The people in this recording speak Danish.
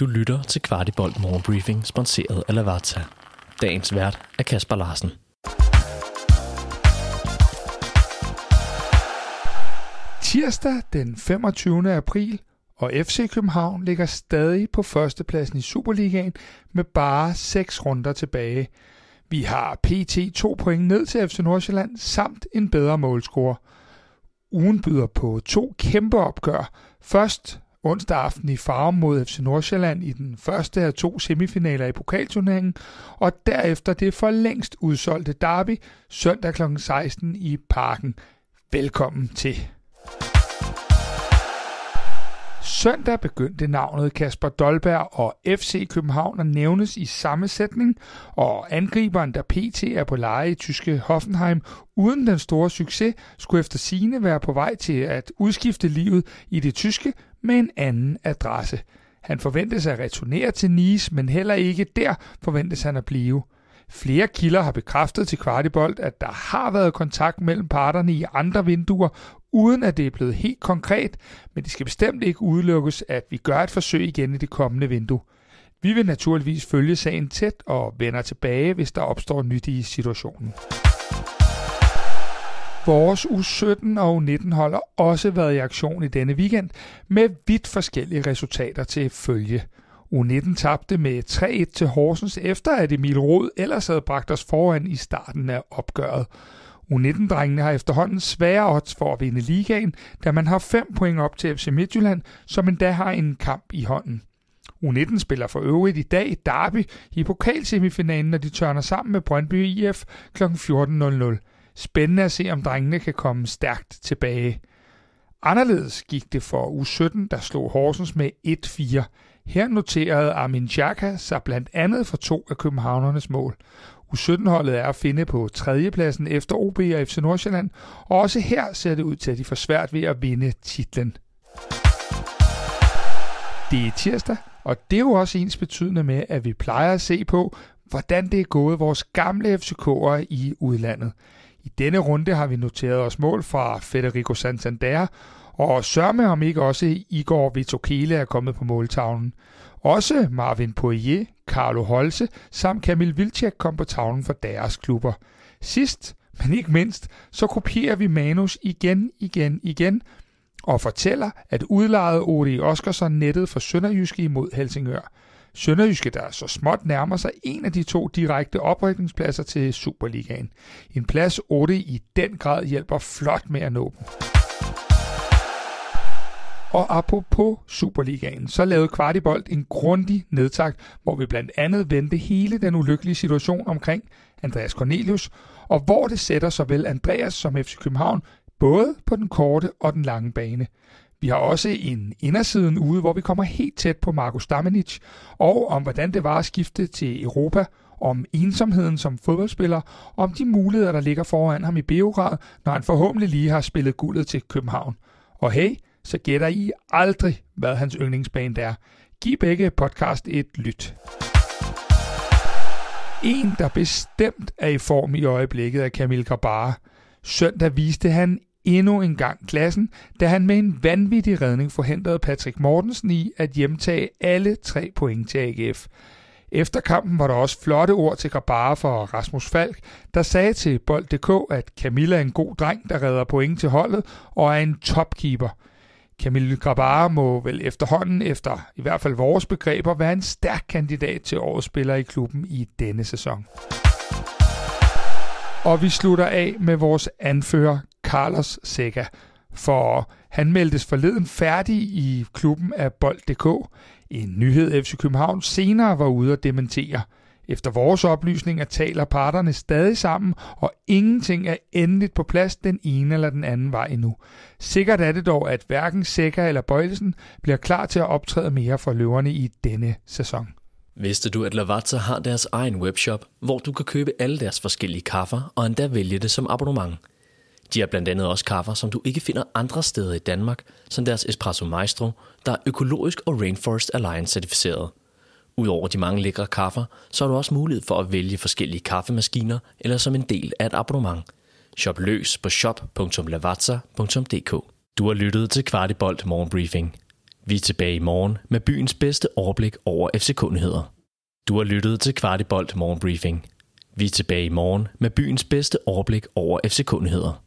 Du lytter til Kvartibolt Morgenbriefing, sponsoreret af Lavazza. Dagens vært er Kasper Larsen. Tirsdag den 25. april, og FC København ligger stadig på førstepladsen i Superligaen med bare 6 runder tilbage. Vi har PT 2 point ned til FC Nordsjælland samt en bedre målscore. Ugen byder på to kæmpe opgør. Først onsdag aften i Farum mod FC Nordsjælland i den første af to semifinaler i pokalturneringen, og derefter det for længst udsolgte derby søndag kl. 16 i Parken. Velkommen til. Søndag begyndte navnet Kasper Dolberg og FC København at nævnes i samme sætning, og angriberen, der pt. er på leje i tyske Hoffenheim, uden den store succes, skulle efter sine være på vej til at udskifte livet i det tyske med en anden adresse. Han forventes at returnere til Nice, men heller ikke der forventes han at blive. Flere kilder har bekræftet til Kvartibolt, at der har været kontakt mellem parterne i andre vinduer, uden at det er blevet helt konkret, men det skal bestemt ikke udelukkes, at vi gør et forsøg igen i det kommende vindue. Vi vil naturligvis følge sagen tæt og vender tilbage, hvis der opstår nyt i situationen. Vores U17 og U19 hold har også været i aktion i denne weekend med vidt forskellige resultater til følge. U19 tabte med 3-1 til Horsens efter at Emil Rod ellers havde bragt os foran i starten af opgøret. U19-drengene har efterhånden svære odds for at vinde ligaen, da man har 5 point op til FC Midtjylland, som endda har en kamp i hånden. U19 spiller for øvrigt i dag i Derby i pokalsemifinalen, når de tørner sammen med Brøndby IF kl. 14.00. Spændende at se, om drengene kan komme stærkt tilbage. Anderledes gik det for U17, der slog Horsens med 1-4. Her noterede Armin Xhaka sig blandt andet for to af københavnernes mål. U17-holdet er at finde på tredjepladsen efter OB og FC Nordsjælland, og også her ser det ud til, at de får svært ved at vinde titlen. Det er tirsdag, og det er jo også ens betydende med, at vi plejer at se på, hvordan det er gået vores gamle FCK'ere i udlandet. I denne runde har vi noteret os mål fra Federico Santander, og sørme om ikke også Igor Vitokele er kommet på måltavlen. Også Marvin Poirier, Carlo Holse samt Kamil Vilcek kom på tavlen for deres klubber. Sidst, men ikke mindst, så kopierer vi manus igen, igen, igen, og fortæller, at udlejede Odi Oskarsson nettet for Sønderjyske imod Helsingør. Sønderjyske, der så småt nærmer sig en af de to direkte oprykningspladser til Superligaen. En plads Odi i den grad hjælper flot med at nå dem. Og apropos Superligaen, så lavede Kvartibolt en grundig nedtakt, hvor vi blandt andet vendte hele den ulykkelige situation omkring Andreas Cornelius, og hvor det sætter såvel Andreas som FC København både på den korte og den lange bane. Vi har også en indersiden ude, hvor vi kommer helt tæt på Marko Stamenic, og om hvordan det var at skifte til Europa, om ensomheden som fodboldspiller, og om de muligheder, der ligger foran ham i Beograd, når han forhåbentlig lige har spillet guldet til København. Og hey, så gætter I aldrig, hvad hans yndlingsband er. Giv begge podcast et lyt. En, der bestemt er i form i øjeblikket, er Kamil Grabara. Søndag viste han endnu en gang klassen, da han med en vanvittig redning forhindrede Patrick Mortensen i at hjemtage alle tre point til AGF. Efter kampen var der også flotte ord til Grabara for Rasmus Falk, der sagde til Bold.dk, at Camilla er en god dreng, der redder point til holdet og er en topkeeper – Camille Grabara må vel efterhånden, efter i hvert fald vores begreber, være en stærk kandidat til årets spiller i klubben i denne sæson. Og vi slutter af med vores anfører Carlos Sega, for han meldtes forleden færdig i klubben af Bold.dk. En nyhed FC København senere var ude at dementere – efter vores oplysninger taler parterne stadig sammen, og ingenting er endeligt på plads den ene eller den anden vej endnu. Sikkert er det dog, at hverken Sækker eller Bøjelsen bliver klar til at optræde mere for løverne i denne sæson. Vidste du, at Lavazza har deres egen webshop, hvor du kan købe alle deres forskellige kaffer og endda vælge det som abonnement? De har blandt andet også kaffer, som du ikke finder andre steder i Danmark, som deres Espresso Maestro, der er økologisk og Rainforest Alliance certificeret. Udover de mange lækre kaffer, så har du også mulighed for at vælge forskellige kaffemaskiner eller som en del af et abonnement. Shop løs på shop.lavazza.dk Du har lyttet til Kvartibolt Morgenbriefing. Vi er tilbage i morgen med byens bedste overblik over FCK-nyheder. Du har lyttet til Kvartibolt Morgenbriefing. Vi er tilbage i morgen med byens bedste overblik over FCK-nyheder.